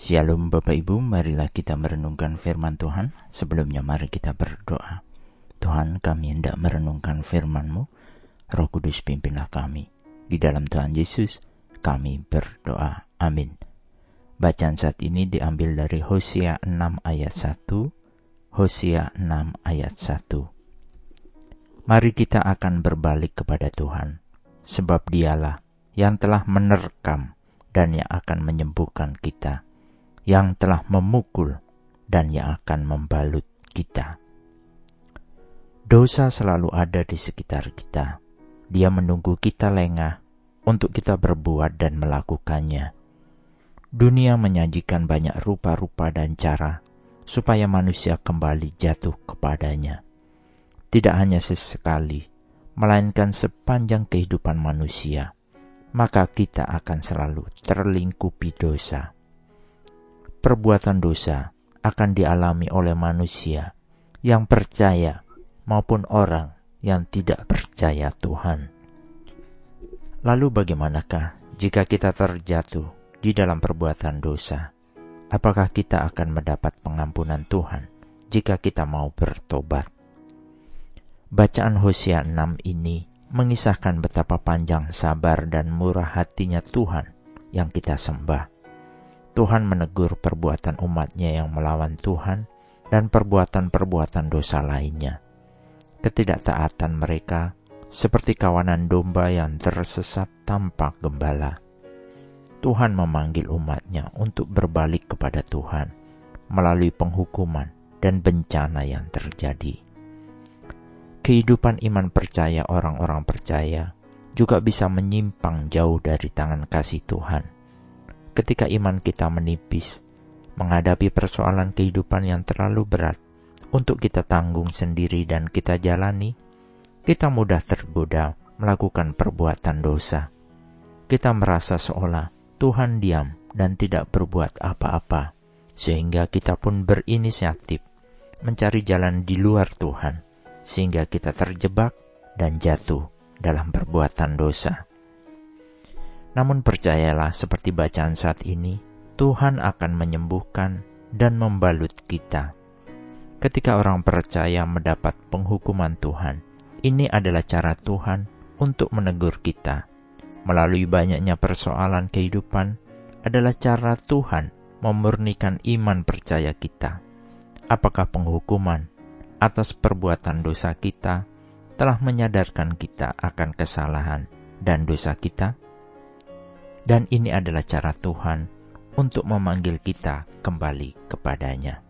Shalom Bapak Ibu, marilah kita merenungkan firman Tuhan. Sebelumnya mari kita berdoa. Tuhan kami hendak merenungkan firman-Mu, Roh Kudus pimpinlah kami. Di dalam Tuhan Yesus kami berdoa. Amin. Bacaan saat ini diambil dari Hosea 6 ayat 1, Hosea 6 ayat 1. Mari kita akan berbalik kepada Tuhan, sebab dialah yang telah menerkam dan yang akan menyembuhkan kita yang telah memukul dan yang akan membalut kita. Dosa selalu ada di sekitar kita. Dia menunggu kita lengah untuk kita berbuat dan melakukannya. Dunia menyajikan banyak rupa-rupa dan cara supaya manusia kembali jatuh kepadanya. Tidak hanya sesekali, melainkan sepanjang kehidupan manusia, maka kita akan selalu terlingkupi dosa perbuatan dosa akan dialami oleh manusia yang percaya maupun orang yang tidak percaya Tuhan. Lalu bagaimanakah jika kita terjatuh di dalam perbuatan dosa? Apakah kita akan mendapat pengampunan Tuhan jika kita mau bertobat? Bacaan Hosea 6 ini mengisahkan betapa panjang sabar dan murah hatinya Tuhan yang kita sembah Tuhan menegur perbuatan umatnya yang melawan Tuhan dan perbuatan-perbuatan dosa lainnya. Ketidaktaatan mereka seperti kawanan domba yang tersesat tanpa gembala. Tuhan memanggil umatnya untuk berbalik kepada Tuhan melalui penghukuman dan bencana yang terjadi. Kehidupan iman percaya orang-orang percaya juga bisa menyimpang jauh dari tangan kasih Tuhan ketika iman kita menipis, menghadapi persoalan kehidupan yang terlalu berat untuk kita tanggung sendiri dan kita jalani, kita mudah tergoda melakukan perbuatan dosa. Kita merasa seolah Tuhan diam dan tidak berbuat apa-apa, sehingga kita pun berinisiatif mencari jalan di luar Tuhan, sehingga kita terjebak dan jatuh dalam perbuatan dosa. Namun percayalah seperti bacaan saat ini, Tuhan akan menyembuhkan dan membalut kita. Ketika orang percaya mendapat penghukuman Tuhan, ini adalah cara Tuhan untuk menegur kita. Melalui banyaknya persoalan kehidupan adalah cara Tuhan memurnikan iman percaya kita. Apakah penghukuman atas perbuatan dosa kita telah menyadarkan kita akan kesalahan dan dosa kita? Dan ini adalah cara Tuhan untuk memanggil kita kembali kepadanya.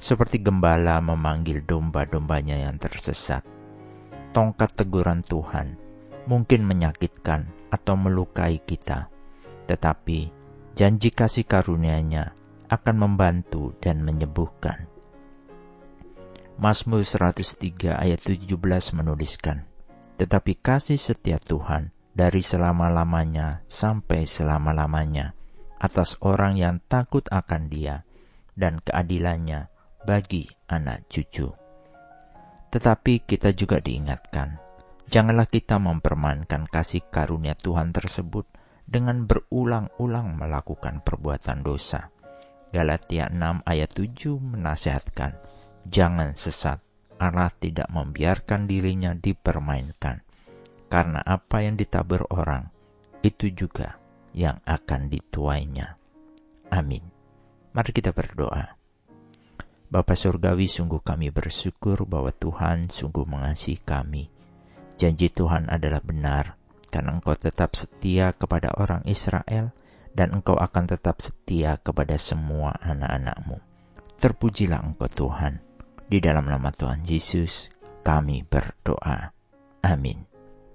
Seperti gembala memanggil domba-dombanya yang tersesat. Tongkat teguran Tuhan mungkin menyakitkan atau melukai kita, tetapi janji kasih karunia-Nya akan membantu dan menyembuhkan. Mazmur 103 ayat 17 menuliskan, Tetapi kasih setia Tuhan dari selama-lamanya sampai selama-lamanya atas orang yang takut akan Dia dan keadilannya bagi anak cucu. Tetapi kita juga diingatkan, janganlah kita mempermainkan kasih karunia Tuhan tersebut dengan berulang-ulang melakukan perbuatan dosa. Galatia 6 ayat 7 menasihatkan, jangan sesat, Allah tidak membiarkan dirinya dipermainkan karena apa yang ditabur orang, itu juga yang akan dituainya. Amin. Mari kita berdoa. Bapa Surgawi, sungguh kami bersyukur bahwa Tuhan sungguh mengasihi kami. Janji Tuhan adalah benar, karena Engkau tetap setia kepada orang Israel, dan Engkau akan tetap setia kepada semua anak-anakmu. Terpujilah Engkau Tuhan. Di dalam nama Tuhan Yesus, kami berdoa. Amin.